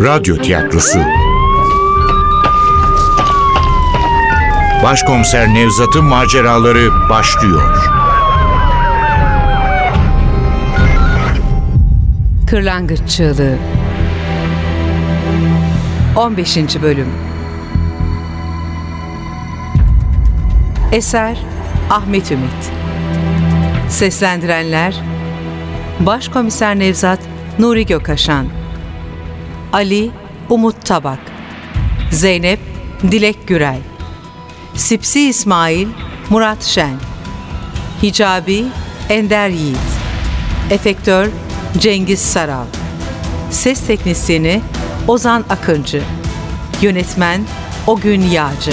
Radyo Tiyatrosu Başkomiser Nevzat'ın maceraları başlıyor. Kırlangıç Çığlığı 15. Bölüm Eser Ahmet Ümit Seslendirenler Başkomiser Nevzat Nuri Gökaşan Ali Umut Tabak Zeynep Dilek Gürel Sipsi İsmail Murat Şen Hicabi Ender Yiğit Efektör Cengiz Saral Ses Teknisyeni Ozan Akıncı Yönetmen Ogün Yağcı.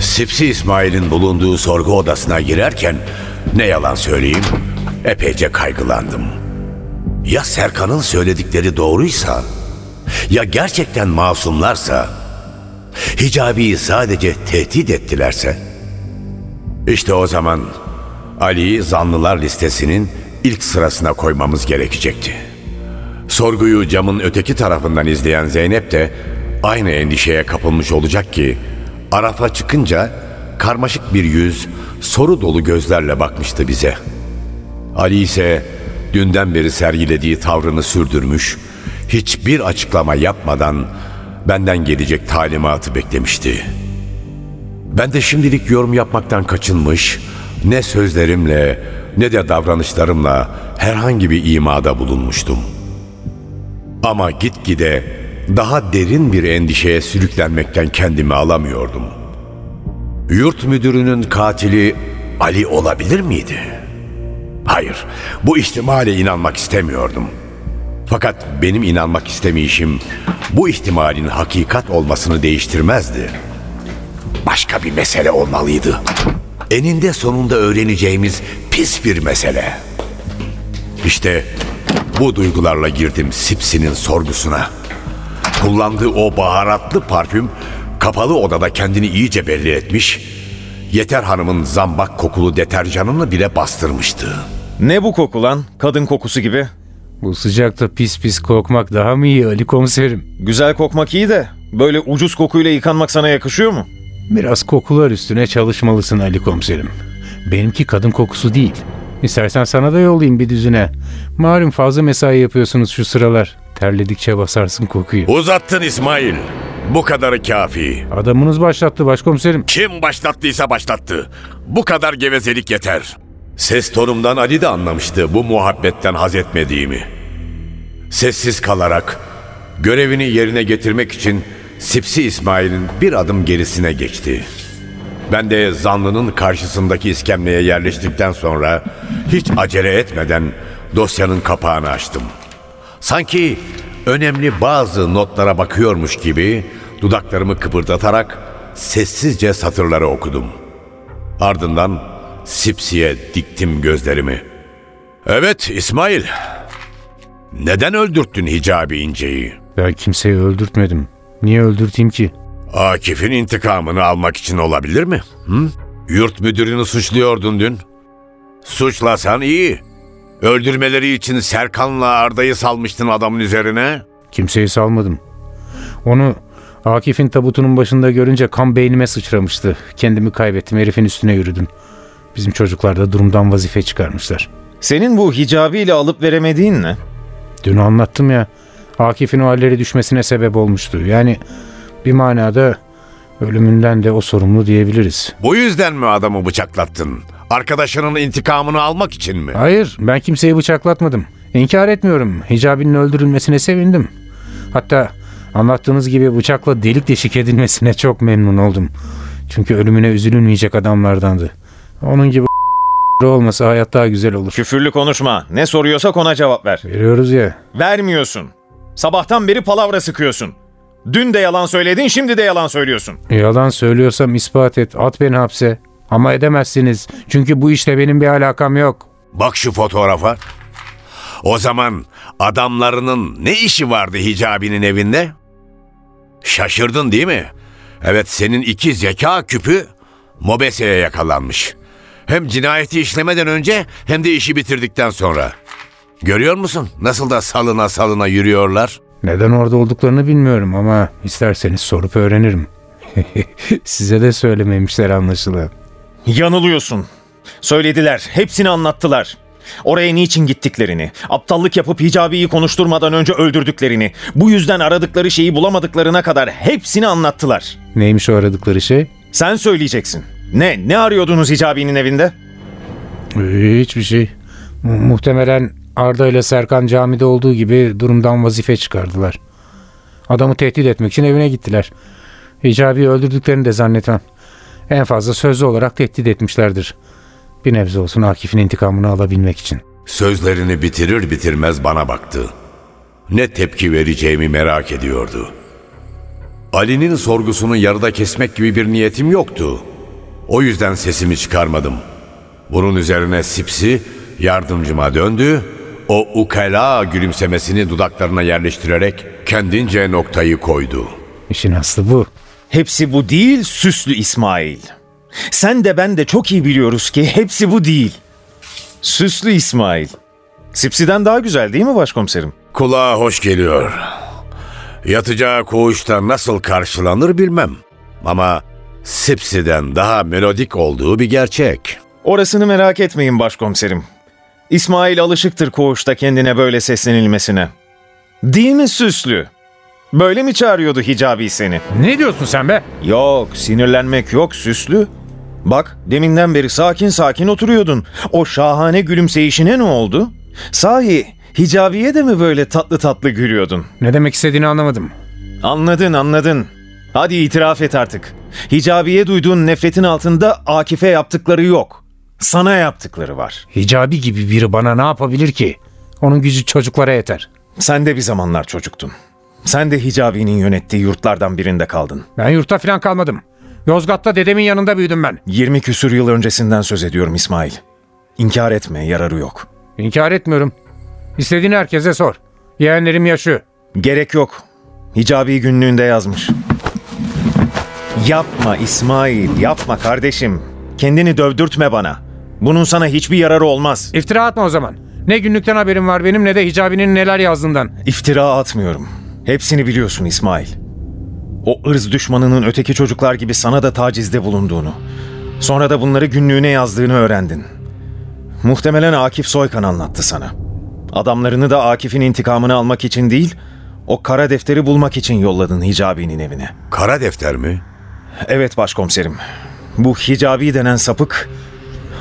Sipsi İsmail'in bulunduğu sorgu odasına girerken ne yalan söyleyeyim epeyce kaygılandım. Ya Serkan'ın söyledikleri doğruysa ya gerçekten masumlarsa Hicabi'yi sadece tehdit ettilerse işte o zaman Ali'yi zanlılar listesinin ilk sırasına koymamız gerekecekti. Sorguyu camın öteki tarafından izleyen Zeynep de aynı endişeye kapılmış olacak ki Arafa çıkınca karmaşık bir yüz, soru dolu gözlerle bakmıştı bize. Ali ise dünden beri sergilediği tavrını sürdürmüş, hiçbir açıklama yapmadan benden gelecek talimatı beklemişti. Ben de şimdilik yorum yapmaktan kaçınmış, ne sözlerimle ne de davranışlarımla herhangi bir imada bulunmuştum. Ama gitgide daha derin bir endişeye sürüklenmekten kendimi alamıyordum. Yurt müdürünün katili Ali olabilir miydi? Hayır, bu ihtimale inanmak istemiyordum. Fakat benim inanmak istemeyişim bu ihtimalin hakikat olmasını değiştirmezdi. Başka bir mesele olmalıydı. Eninde sonunda öğreneceğimiz pis bir mesele. İşte bu duygularla girdim Sipsi'nin sorgusuna. Kullandığı o baharatlı parfüm kapalı odada kendini iyice belli etmiş, Yeter Hanım'ın zambak kokulu deterjanını bile bastırmıştı. Ne bu koku lan? Kadın kokusu gibi. Bu sıcakta pis pis kokmak daha mı iyi Ali komiserim? Güzel kokmak iyi de böyle ucuz kokuyla yıkanmak sana yakışıyor mu? Biraz kokular üstüne çalışmalısın Ali komiserim. Benimki kadın kokusu değil. İstersen sana da yollayayım bir düzine. Malum fazla mesai yapıyorsunuz şu sıralar. Terledikçe basarsın kokuyu. Uzattın İsmail. Bu kadarı kafi. Adamınız başlattı başkomiserim. Kim başlattıysa başlattı. Bu kadar gevezelik yeter. Ses tonumdan Ali de anlamıştı bu muhabbetten haz etmediğimi. Sessiz kalarak görevini yerine getirmek için Sipsi İsmail'in bir adım gerisine geçti. Ben de zanlının karşısındaki iskemleye yerleştikten sonra hiç acele etmeden dosyanın kapağını açtım. Sanki önemli bazı notlara bakıyormuş gibi dudaklarımı kıpırdatarak sessizce satırları okudum. Ardından Sipsi'ye diktim gözlerimi. Evet İsmail. Neden öldürttün Hicabi İnce'yi? Ben kimseyi öldürtmedim. Niye öldürteyim ki? Akif'in intikamını almak için olabilir mi? Hı? Yurt müdürünü suçluyordun dün. Suçlasan iyi. Öldürmeleri için Serkan'la Arda'yı salmıştın adamın üzerine. Kimseyi salmadım. Onu Akif'in tabutunun başında görünce kan beynime sıçramıştı. Kendimi kaybettim herifin üstüne yürüdüm. Bizim çocuklar da durumdan vazife çıkarmışlar. Senin bu hicabiyle alıp veremediğin ne? Dün anlattım ya. Akif'in o halleri düşmesine sebep olmuştu. Yani bir manada ölümünden de o sorumlu diyebiliriz. Bu yüzden mi adamı bıçaklattın? Arkadaşının intikamını almak için mi? Hayır, ben kimseyi bıçaklatmadım. İnkar etmiyorum. Hicabinin öldürülmesine sevindim. Hatta anlattığınız gibi bıçakla delik deşik edilmesine çok memnun oldum. Çünkü ölümüne üzülünmeyecek adamlardandı. Onun gibi olmasa hayat daha güzel olur. Küfürlü konuşma. Ne soruyorsak ona cevap ver. Veriyoruz ya. Vermiyorsun. Sabahtan beri palavra sıkıyorsun. Dün de yalan söyledin, şimdi de yalan söylüyorsun. Yalan söylüyorsam ispat et. At beni hapse. Ama edemezsiniz. Çünkü bu işle benim bir alakam yok. Bak şu fotoğrafa. O zaman adamlarının ne işi vardı Hicabi'nin evinde? Şaşırdın değil mi? Evet senin iki zeka küpü Mobese'ye yakalanmış. Hem cinayeti işlemeden önce hem de işi bitirdikten sonra. Görüyor musun? Nasıl da salına salına yürüyorlar? Neden orada olduklarını bilmiyorum ama isterseniz sorup öğrenirim. Size de söylememişler anlaşılan. Yanılıyorsun. Söylediler, hepsini anlattılar. Oraya niçin gittiklerini, aptallık yapıp hicabiyi konuşturmadan önce öldürdüklerini, bu yüzden aradıkları şeyi bulamadıklarına kadar hepsini anlattılar. Neymiş o aradıkları şey? Sen söyleyeceksin. Ne, ne arıyordunuz hicabinin evinde? Hiçbir şey. Mu- muhtemelen Arda ile Serkan camide olduğu gibi durumdan vazife çıkardılar. Adamı tehdit etmek için evine gittiler. Hicabi'yi öldürdüklerini de zannetmem. En fazla sözlü olarak tehdit etmişlerdir. Bir nebze olsun Akif'in intikamını alabilmek için. Sözlerini bitirir bitirmez bana baktı. Ne tepki vereceğimi merak ediyordu. Ali'nin sorgusunu yarıda kesmek gibi bir niyetim yoktu. O yüzden sesimi çıkarmadım. Bunun üzerine Sipsi yardımcıma döndü. O ukala gülümsemesini dudaklarına yerleştirerek kendince noktayı koydu. İşin aslı bu. Hepsi bu değil, süslü İsmail. Sen de ben de çok iyi biliyoruz ki hepsi bu değil. Süslü İsmail. Sipsi'den daha güzel değil mi başkomiserim? Kulağa hoş geliyor. Yatacağı koğuşta nasıl karşılanır bilmem. Ama Sipsi'den daha melodik olduğu bir gerçek. Orasını merak etmeyin başkomiserim. İsmail alışıktır koğuşta kendine böyle seslenilmesine. Değil mi süslü? Böyle mi çağırıyordu hicabi seni? Ne diyorsun sen be? Yok, sinirlenmek yok süslü. Bak, deminden beri sakin sakin oturuyordun. O şahane gülümseyişine ne oldu? Sahi, hicabiye de mi böyle tatlı tatlı gülüyordun? Ne demek istediğini anlamadım. Anladın, anladın. Hadi itiraf et artık. Hicabiye duyduğun nefretin altında Akif'e yaptıkları yok. Sana yaptıkları var. Hicabi gibi biri bana ne yapabilir ki? Onun gücü çocuklara yeter. Sen de bir zamanlar çocuktun. Sen de Hicabi'nin yönettiği yurtlardan birinde kaldın. Ben yurtta falan kalmadım. Yozgat'ta dedemin yanında büyüdüm ben. 20 küsür yıl öncesinden söz ediyorum İsmail. İnkar etme, yararı yok. İnkar etmiyorum. İstediğini herkese sor. Yeğenlerim yaşıyor. Gerek yok. Hicabi günlüğünde yazmış. Yapma İsmail, yapma kardeşim. Kendini dövdürtme bana. Bunun sana hiçbir yararı olmaz. İftira atma o zaman. Ne günlükten haberim var benim ne de Hicabi'nin neler yazdığından. İftira atmıyorum. Hepsini biliyorsun İsmail. O ırz düşmanının öteki çocuklar gibi sana da tacizde bulunduğunu. Sonra da bunları günlüğüne yazdığını öğrendin. Muhtemelen Akif Soykan anlattı sana. Adamlarını da Akif'in intikamını almak için değil, o kara defteri bulmak için yolladın Hicabi'nin evine. Kara defter mi? Evet başkomiserim. Bu Hicabi denen sapık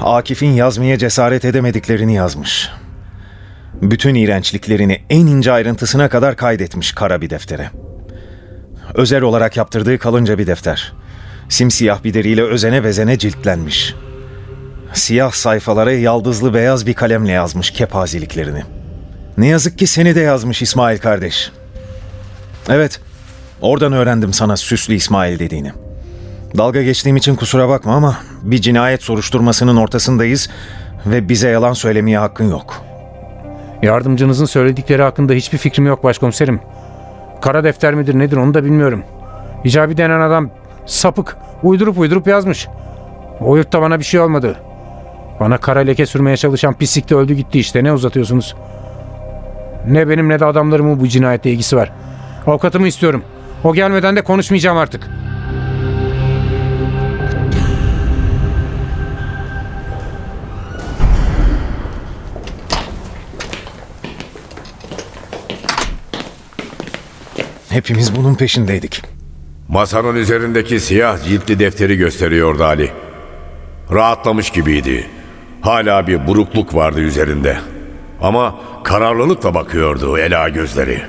Akif'in yazmaya cesaret edemediklerini yazmış. Bütün iğrençliklerini en ince ayrıntısına kadar kaydetmiş kara bir deftere. Özel olarak yaptırdığı kalınca bir defter. Simsiyah bir deriyle özene bezene ciltlenmiş. Siyah sayfalara yaldızlı beyaz bir kalemle yazmış kepazeliklerini. Ne yazık ki seni de yazmış İsmail kardeş. Evet, oradan öğrendim sana süslü İsmail dediğini. Dalga geçtiğim için kusura bakma ama bir cinayet soruşturmasının ortasındayız ve bize yalan söylemeye hakkın yok. Yardımcınızın söyledikleri hakkında hiçbir fikrim yok başkomiserim. Kara defter midir nedir onu da bilmiyorum. Hicabi denen adam sapık. Uydurup uydurup yazmış. O yurtta bana bir şey olmadı. Bana kara leke sürmeye çalışan pislik de öldü gitti işte ne uzatıyorsunuz? Ne benim ne de adamlarımın bu cinayette ilgisi var. Avukatımı istiyorum. O gelmeden de konuşmayacağım artık. Hepimiz bunun peşindeydik. Masanın üzerindeki siyah ciltli defteri gösteriyordu Ali. Rahatlamış gibiydi. Hala bir burukluk vardı üzerinde. Ama kararlılıkla bakıyordu ela gözleri.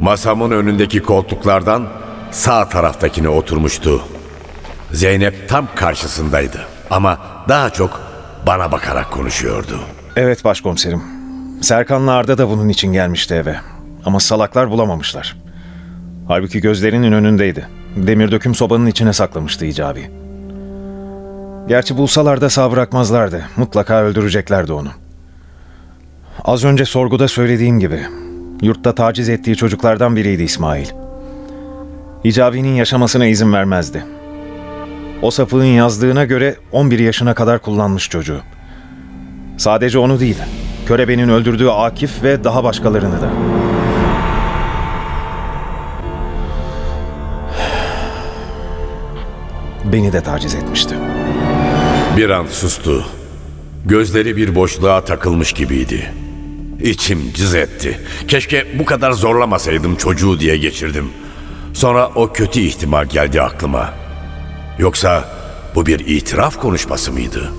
Masamın önündeki koltuklardan sağ taraftakine oturmuştu. Zeynep tam karşısındaydı ama daha çok bana bakarak konuşuyordu. Evet başkomiserim. Serkan'la Arda da bunun için gelmişti eve. Ama salaklar bulamamışlar. Halbuki gözlerinin önündeydi. Demir döküm sobanın içine saklamıştı Hicabi. Gerçi bulsalar da sağ bırakmazlardı. Mutlaka öldüreceklerdi onu. Az önce sorguda söylediğim gibi yurtta taciz ettiği çocuklardan biriydi İsmail. Hicabi'nin yaşamasına izin vermezdi. O sapığın yazdığına göre 11 yaşına kadar kullanmış çocuğu. Sadece onu değil, Körebe'nin öldürdüğü Akif ve daha başkalarını da. Beni de taciz etmişti. Bir an sustu. Gözleri bir boşluğa takılmış gibiydi. İçim cız etti. Keşke bu kadar zorlamasaydım çocuğu diye geçirdim. Sonra o kötü ihtimal geldi aklıma. Yoksa bu bir itiraf konuşması mıydı?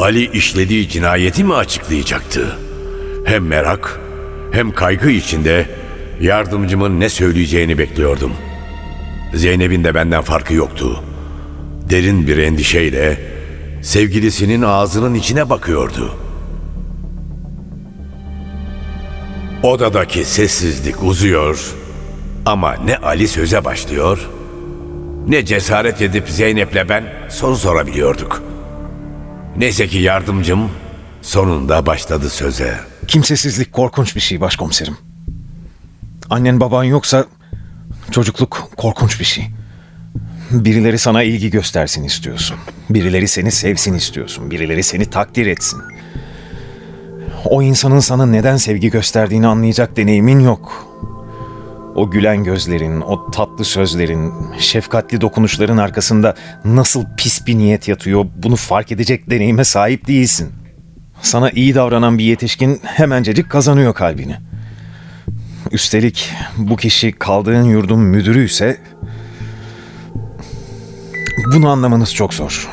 Ali işlediği cinayeti mi açıklayacaktı? Hem merak hem kaygı içinde yardımcımın ne söyleyeceğini bekliyordum. Zeynep'in de benden farkı yoktu. Derin bir endişeyle sevgilisinin ağzının içine bakıyordu. Odadaki sessizlik uzuyor ama ne Ali söze başlıyor ne cesaret edip Zeynep'le ben soru sorabiliyorduk. Neyse ki yardımcım sonunda başladı söze. Kimsesizlik korkunç bir şey başkomiserim. Annen baban yoksa çocukluk korkunç bir şey. Birileri sana ilgi göstersin istiyorsun. Birileri seni sevsin istiyorsun. Birileri seni takdir etsin. O insanın sana neden sevgi gösterdiğini anlayacak deneyimin yok. O gülen gözlerin, o tatlı sözlerin, şefkatli dokunuşların arkasında nasıl pis bir niyet yatıyor bunu fark edecek deneyime sahip değilsin. Sana iyi davranan bir yetişkin hemencecik kazanıyor kalbini. Üstelik bu kişi kaldığın yurdun müdürü ise bunu anlamanız çok zor.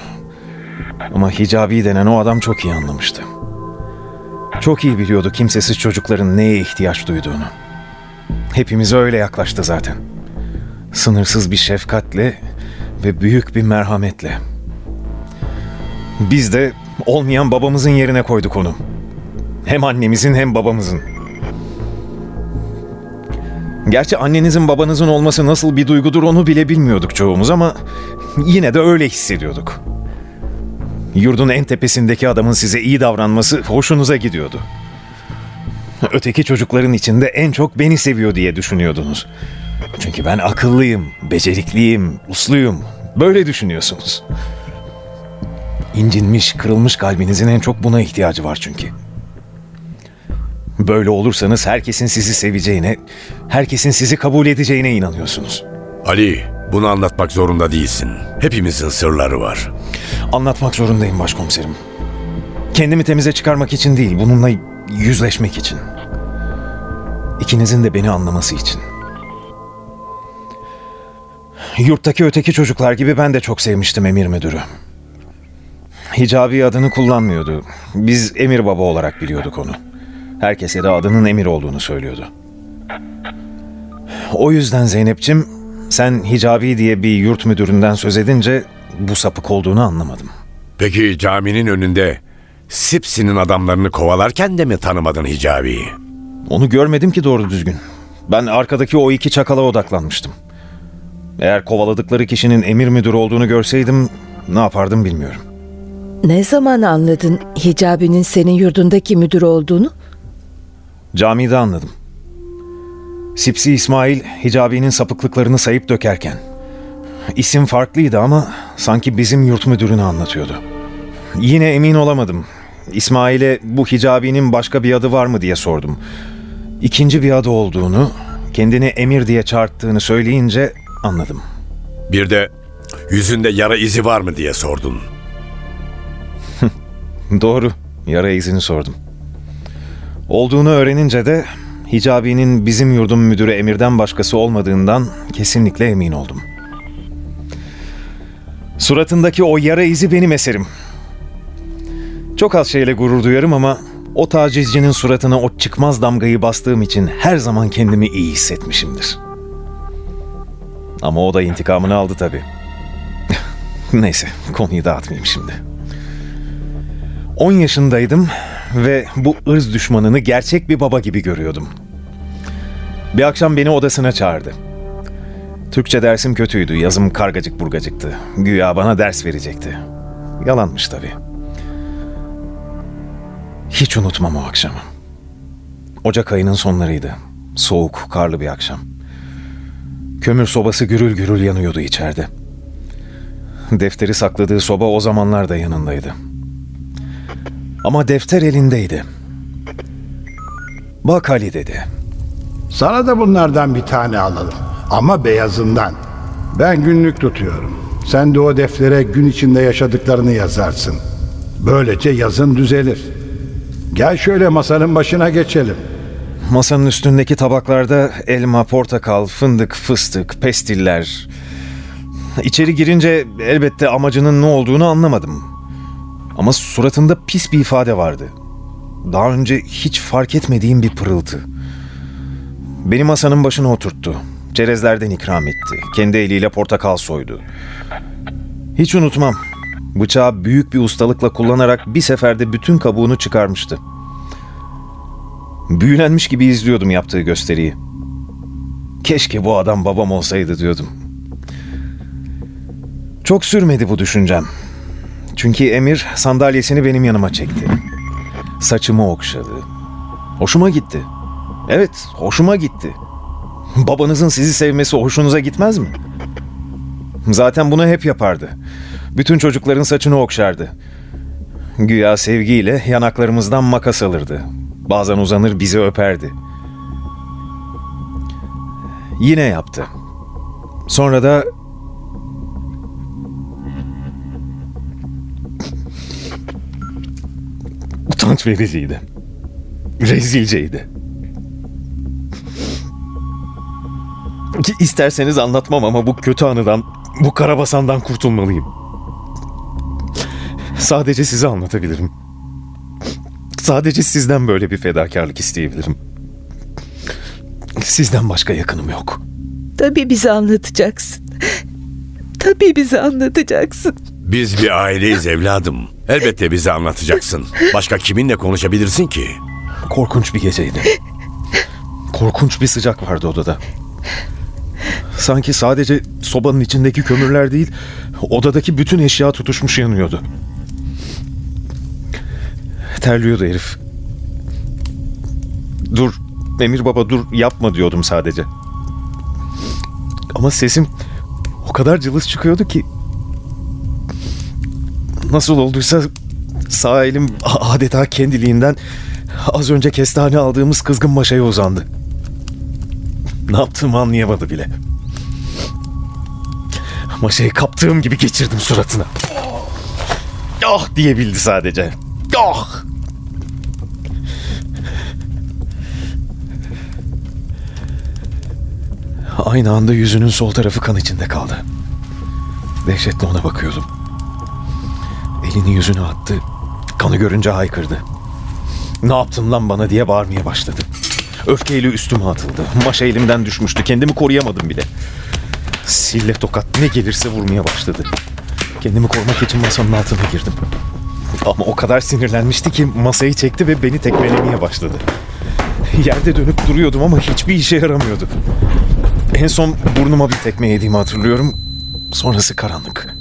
Ama Hicabi denen o adam çok iyi anlamıştı. Çok iyi biliyordu kimsesiz çocukların neye ihtiyaç duyduğunu. Hepimize öyle yaklaştı zaten. Sınırsız bir şefkatle ve büyük bir merhametle. Biz de olmayan babamızın yerine koyduk onu. Hem annemizin hem babamızın. Gerçi annenizin babanızın olması nasıl bir duygudur onu bile bilmiyorduk çoğumuz ama yine de öyle hissediyorduk. Yurdun en tepesindeki adamın size iyi davranması hoşunuza gidiyordu. Öteki çocukların içinde en çok beni seviyor diye düşünüyordunuz. Çünkü ben akıllıyım, becerikliyim, usluyum. Böyle düşünüyorsunuz. İncinmiş, kırılmış kalbinizin en çok buna ihtiyacı var çünkü. Böyle olursanız herkesin sizi seveceğine, herkesin sizi kabul edeceğine inanıyorsunuz. Ali, bunu anlatmak zorunda değilsin. Hepimizin sırları var. Anlatmak zorundayım başkomiserim. Kendimi temize çıkarmak için değil, bununla yüzleşmek için. İkinizin de beni anlaması için. Yurttaki öteki çocuklar gibi ben de çok sevmiştim emir müdürü. Hicabi adını kullanmıyordu. Biz emir baba olarak biliyorduk onu. Herkese de adının emir olduğunu söylüyordu. O yüzden Zeynep'cim sen Hicabi diye bir yurt müdüründen söz edince bu sapık olduğunu anlamadım. Peki caminin önünde Sipsi'nin adamlarını kovalarken de mi tanımadın Hicabi'yi? Onu görmedim ki doğru düzgün. Ben arkadaki o iki çakala odaklanmıştım. Eğer kovaladıkları kişinin emir müdürü olduğunu görseydim ne yapardım bilmiyorum. Ne zaman anladın Hicabi'nin senin yurdundaki müdür olduğunu? Camide anladım. Sipsi İsmail Hicabi'nin sapıklıklarını sayıp dökerken. İsim farklıydı ama sanki bizim yurt müdürünü anlatıyordu. Yine emin olamadım. İsmail'e bu Hicabi'nin başka bir adı var mı diye sordum. İkinci bir adı olduğunu, kendini emir diye çağırttığını söyleyince anladım. Bir de yüzünde yara izi var mı diye sordun. Doğru, yara izini sordum. Olduğunu öğrenince de Hicabi'nin bizim yurdun müdürü Emir'den başkası olmadığından kesinlikle emin oldum. Suratındaki o yara izi benim eserim. Çok az şeyle gurur duyarım ama o tacizcinin suratına o çıkmaz damgayı bastığım için her zaman kendimi iyi hissetmişimdir. Ama o da intikamını aldı tabii. Neyse, konuyu dağıtmayayım şimdi. 10 yaşındaydım ve bu ırz düşmanını gerçek bir baba gibi görüyordum. Bir akşam beni odasına çağırdı. Türkçe dersim kötüydü, yazım kargacık burgacıktı. Güya bana ders verecekti. Yalanmış tabii. Hiç unutmam o akşamı. Ocak ayının sonlarıydı. Soğuk, karlı bir akşam. Kömür sobası gürül gürül yanıyordu içeride. Defteri sakladığı soba o zamanlar da yanındaydı. Ama defter elindeydi. Bak Ali dedi. Sana da bunlardan bir tane alalım. Ama beyazından. Ben günlük tutuyorum. Sen de o deftere gün içinde yaşadıklarını yazarsın. Böylece yazın düzelir. Gel şöyle masanın başına geçelim. Masanın üstündeki tabaklarda elma, portakal, fındık, fıstık, pestiller. İçeri girince elbette amacının ne olduğunu anlamadım. Ama suratında pis bir ifade vardı. Daha önce hiç fark etmediğim bir pırıltı. Beni masanın başına oturttu. Çerezlerden ikram etti. Kendi eliyle portakal soydu. Hiç unutmam. Bıçağı büyük bir ustalıkla kullanarak bir seferde bütün kabuğunu çıkarmıştı. Büyülenmiş gibi izliyordum yaptığı gösteriyi. Keşke bu adam babam olsaydı diyordum. Çok sürmedi bu düşüncem. Çünkü Emir sandalyesini benim yanıma çekti. Saçımı okşadı. Hoşuma gitti. Evet, hoşuma gitti. Babanızın sizi sevmesi hoşunuza gitmez mi? Zaten bunu hep yapardı. Bütün çocukların saçını okşardı. Güya sevgiyle yanaklarımızdan makas alırdı. Bazen uzanır bizi öperdi. Yine yaptı. Sonra da utanç vericiydi. Rezilceydi. Ki isterseniz anlatmam ama bu kötü anıdan, bu karabasandan kurtulmalıyım. Sadece size anlatabilirim. Sadece sizden böyle bir fedakarlık isteyebilirim. Sizden başka yakınım yok. Tabii bize anlatacaksın. Tabii bize anlatacaksın. Biz bir aileyiz evladım. Elbette bize anlatacaksın. Başka kiminle konuşabilirsin ki? Korkunç bir geceydi. Korkunç bir sıcak vardı odada. Sanki sadece sobanın içindeki kömürler değil, odadaki bütün eşya tutuşmuş yanıyordu. Terliyordu herif. Dur, Emir baba dur yapma diyordum sadece. Ama sesim o kadar cılız çıkıyordu ki nasıl olduysa sağ elim adeta kendiliğinden az önce kestane aldığımız kızgın maşaya uzandı. Ne yaptığımı anlayamadı bile. Maşayı kaptığım gibi geçirdim suratına. Ah diyebildi sadece. Ah! Aynı anda yüzünün sol tarafı kan içinde kaldı. Dehşetle ona bakıyordum. Elini yüzüne attı. Kanı görünce haykırdı. Ne yaptın lan bana diye bağırmaya başladı. Öfkeyle üstüme atıldı. Maşa elimden düşmüştü. Kendimi koruyamadım bile. Sille tokat ne gelirse vurmaya başladı. Kendimi korumak için masanın altına girdim. Ama o kadar sinirlenmişti ki masayı çekti ve beni tekmelemeye başladı. Yerde dönüp duruyordum ama hiçbir işe yaramıyordu. En son burnuma bir tekme yediğimi hatırlıyorum. Sonrası karanlık.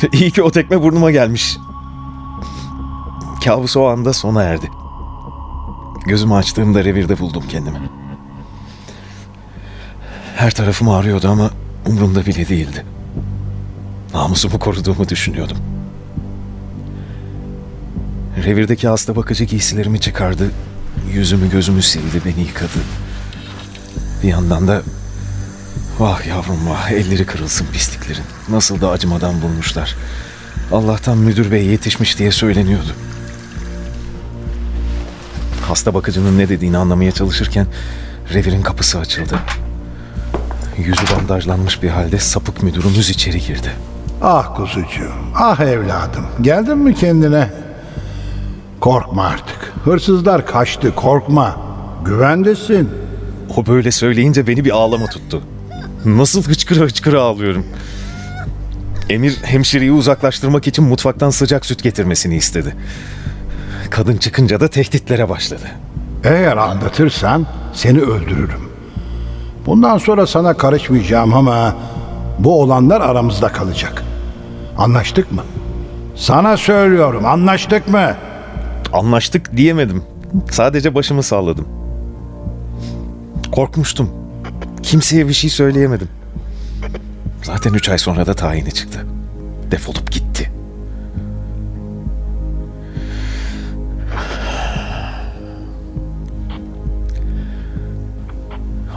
İyi ki o tekme burnuma gelmiş. Kabus o anda sona erdi. Gözümü açtığımda revirde buldum kendimi. Her tarafım ağrıyordu ama umurumda bile değildi. Namusumu koruduğumu düşünüyordum. Revirdeki hasta bakıcı giysilerimi çıkardı. Yüzümü gözümü sildi, beni yıkadı. Bir yandan da vah yavrum vah elleri kırılsın pisliklerin. Nasıl da acımadan bulmuşlar. Allah'tan müdür bey yetişmiş diye söyleniyordu. Hasta bakıcının ne dediğini anlamaya çalışırken revirin kapısı açıldı. Yüzü bandajlanmış bir halde sapık müdürümüz içeri girdi. Ah kuzucuğum, ah evladım. Geldin mi kendine? Korkma artık. Hırsızlar kaçtı, korkma. Güvendesin. O böyle söyleyince beni bir ağlama tuttu. Nasıl hıçkıra hıçkıra ağlıyorum. Emir hemşireyi uzaklaştırmak için mutfaktan sıcak süt getirmesini istedi. Kadın çıkınca da tehditlere başladı. Eğer anlatırsan seni öldürürüm. Bundan sonra sana karışmayacağım ama bu olanlar aramızda kalacak. Anlaştık mı? Sana söylüyorum, anlaştık mı? Anlaştık diyemedim. Sadece başımı salladım. Korkmuştum. Kimseye bir şey söyleyemedim. Zaten üç ay sonra da tayini çıktı. Defolup gitti.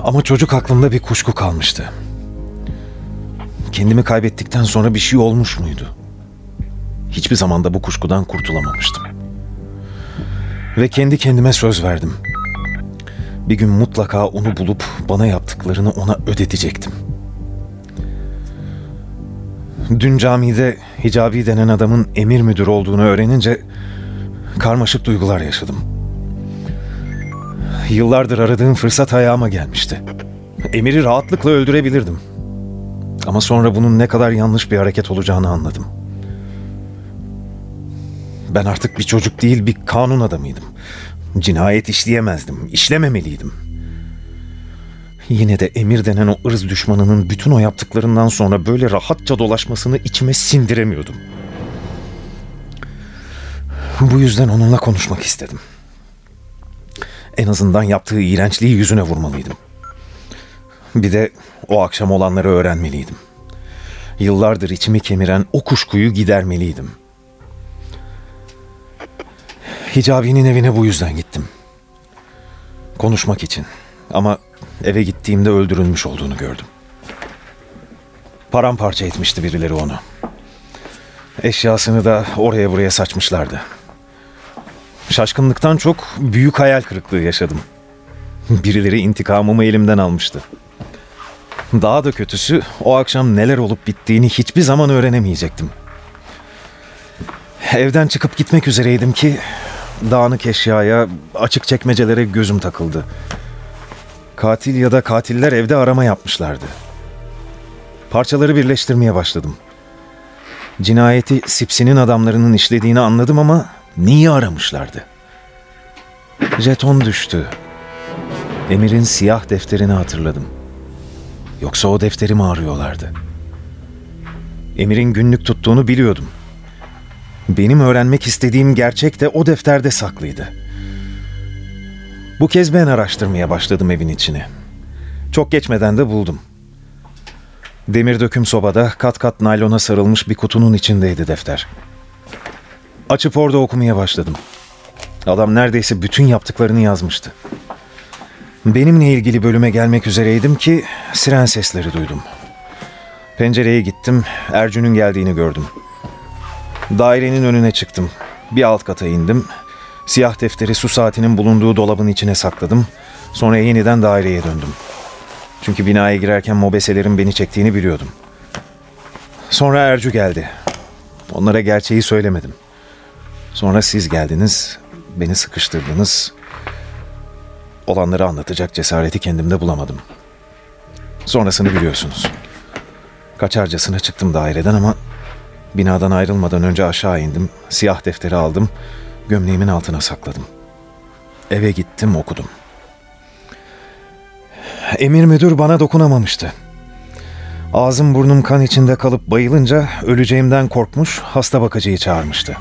Ama çocuk aklımda bir kuşku kalmıştı. Kendimi kaybettikten sonra bir şey olmuş muydu? Hiçbir zaman da bu kuşkudan kurtulamamıştım. Ve kendi kendime söz verdim. Bir gün mutlaka onu bulup bana yaptıklarını ona ödetecektim. Dün camide Hicabi denen adamın emir müdür olduğunu öğrenince karmaşık duygular yaşadım. Yıllardır aradığım fırsat ayağıma gelmişti. Emir'i rahatlıkla öldürebilirdim. Ama sonra bunun ne kadar yanlış bir hareket olacağını anladım. Ben artık bir çocuk değil bir kanun adamıydım. Cinayet işleyemezdim, işlememeliydim. Yine de Emir denen o ırz düşmanının bütün o yaptıklarından sonra böyle rahatça dolaşmasını içime sindiremiyordum. Bu yüzden onunla konuşmak istedim. En azından yaptığı iğrençliği yüzüne vurmalıydım. Bir de o akşam olanları öğrenmeliydim. Yıllardır içimi kemiren o kuşkuyu gidermeliydim. Hicabi'nin evine bu yüzden gittim. Konuşmak için. Ama eve gittiğimde öldürülmüş olduğunu gördüm. Paramparça etmişti birileri onu. Eşyasını da oraya buraya saçmışlardı. Şaşkınlıktan çok büyük hayal kırıklığı yaşadım. Birileri intikamımı elimden almıştı. Daha da kötüsü o akşam neler olup bittiğini hiçbir zaman öğrenemeyecektim. Evden çıkıp gitmek üzereydim ki dağınık eşyaya, açık çekmecelere gözüm takıldı. Katil ya da katiller evde arama yapmışlardı. Parçaları birleştirmeye başladım. Cinayeti Sipsi'nin adamlarının işlediğini anladım ama niye aramışlardı? Jeton düştü. Emir'in siyah defterini hatırladım. Yoksa o defteri mi arıyorlardı? Emir'in günlük tuttuğunu biliyordum. Benim öğrenmek istediğim gerçek de o defterde saklıydı. Bu kez ben araştırmaya başladım evin içini. Çok geçmeden de buldum. Demir döküm sobada kat kat naylona sarılmış bir kutunun içindeydi defter. Açıp orada okumaya başladım. Adam neredeyse bütün yaptıklarını yazmıştı. Benimle ilgili bölüme gelmek üzereydim ki siren sesleri duydum. Pencereye gittim, Ercün'ün geldiğini gördüm. Dairenin önüne çıktım. Bir alt kata indim. Siyah defteri su saatinin bulunduğu dolabın içine sakladım. Sonra yeniden daireye döndüm. Çünkü binaya girerken mobeselerin beni çektiğini biliyordum. Sonra Ercü geldi. Onlara gerçeği söylemedim. Sonra siz geldiniz, beni sıkıştırdınız. Olanları anlatacak cesareti kendimde bulamadım. Sonrasını biliyorsunuz. Kaçarcasına çıktım daireden ama binadan ayrılmadan önce aşağı indim. Siyah defteri aldım, gömleğimin altına sakladım. Eve gittim, okudum. Emir müdür bana dokunamamıştı. Ağzım burnum kan içinde kalıp bayılınca öleceğimden korkmuş, hasta bakıcıyı çağırmıştı.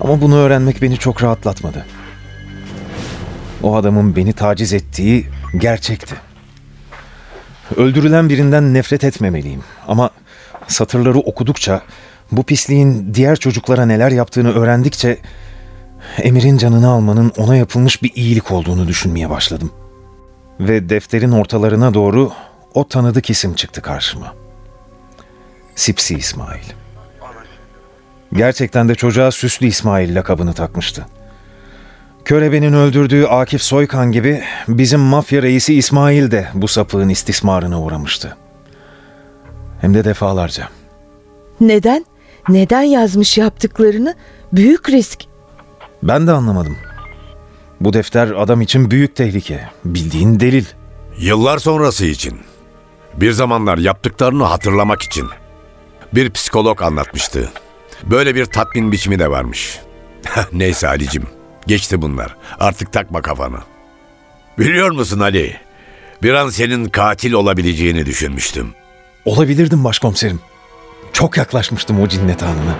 Ama bunu öğrenmek beni çok rahatlatmadı. O adamın beni taciz ettiği gerçekti. Öldürülen birinden nefret etmemeliyim ama satırları okudukça, bu pisliğin diğer çocuklara neler yaptığını öğrendikçe Emir'in canını almanın ona yapılmış bir iyilik olduğunu düşünmeye başladım. Ve defterin ortalarına doğru o tanıdık isim çıktı karşıma. Sipsi İsmail. Gerçekten de çocuğa Süslü İsmail lakabını takmıştı. Körebe'nin öldürdüğü Akif Soykan gibi bizim mafya reisi İsmail de bu sapığın istismarına uğramıştı. Hem de defalarca. Neden? Neden yazmış yaptıklarını? Büyük risk. Ben de anlamadım. Bu defter adam için büyük tehlike. Bildiğin delil. Yıllar sonrası için. Bir zamanlar yaptıklarını hatırlamak için. Bir psikolog anlatmıştı. Böyle bir tatmin biçimi de varmış. Neyse Ali'cim. Geçti bunlar. Artık takma kafanı. Biliyor musun Ali? Bir an senin katil olabileceğini düşünmüştüm. Olabilirdim başkomiserim. Çok yaklaşmıştım o cinnet anına.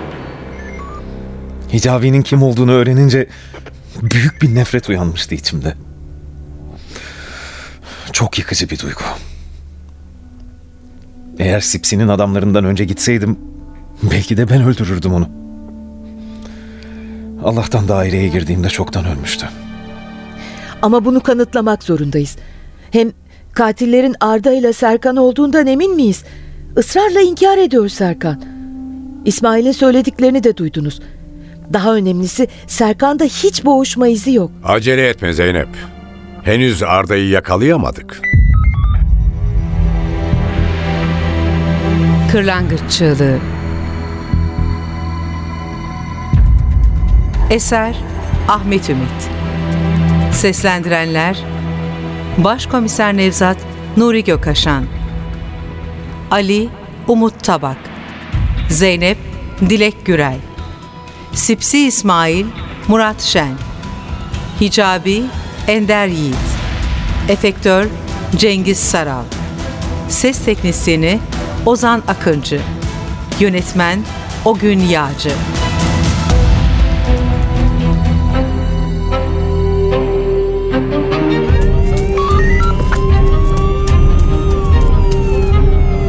Hicabi'nin kim olduğunu öğrenince büyük bir nefret uyanmıştı içimde. çok yıkıcı bir duygu. Eğer Sipsi'nin adamlarından önce gitseydim belki de ben öldürürdüm onu. Allah'tan daireye girdiğimde çoktan ölmüştü. Ama bunu kanıtlamak zorundayız. Hem katillerin Arda ile Serkan olduğundan emin miyiz? Israrla inkar ediyor Serkan. İsmail'in söylediklerini de duydunuz. Daha önemlisi Serkan'da hiç boğuşma izi yok. Acele etme Zeynep. Henüz Arda'yı yakalayamadık. Kırlangıç Çığlığı Eser Ahmet Ümit Seslendirenler Başkomiser Nevzat Nuri Gökaşan Ali Umut Tabak. Zeynep Dilek Gürel Sipsi İsmail Murat Şen. Hicabi Ender Yiğit. Efektör Cengiz Saral. Ses Teknisyeni Ozan Akıncı. Yönetmen Ogün Yağcı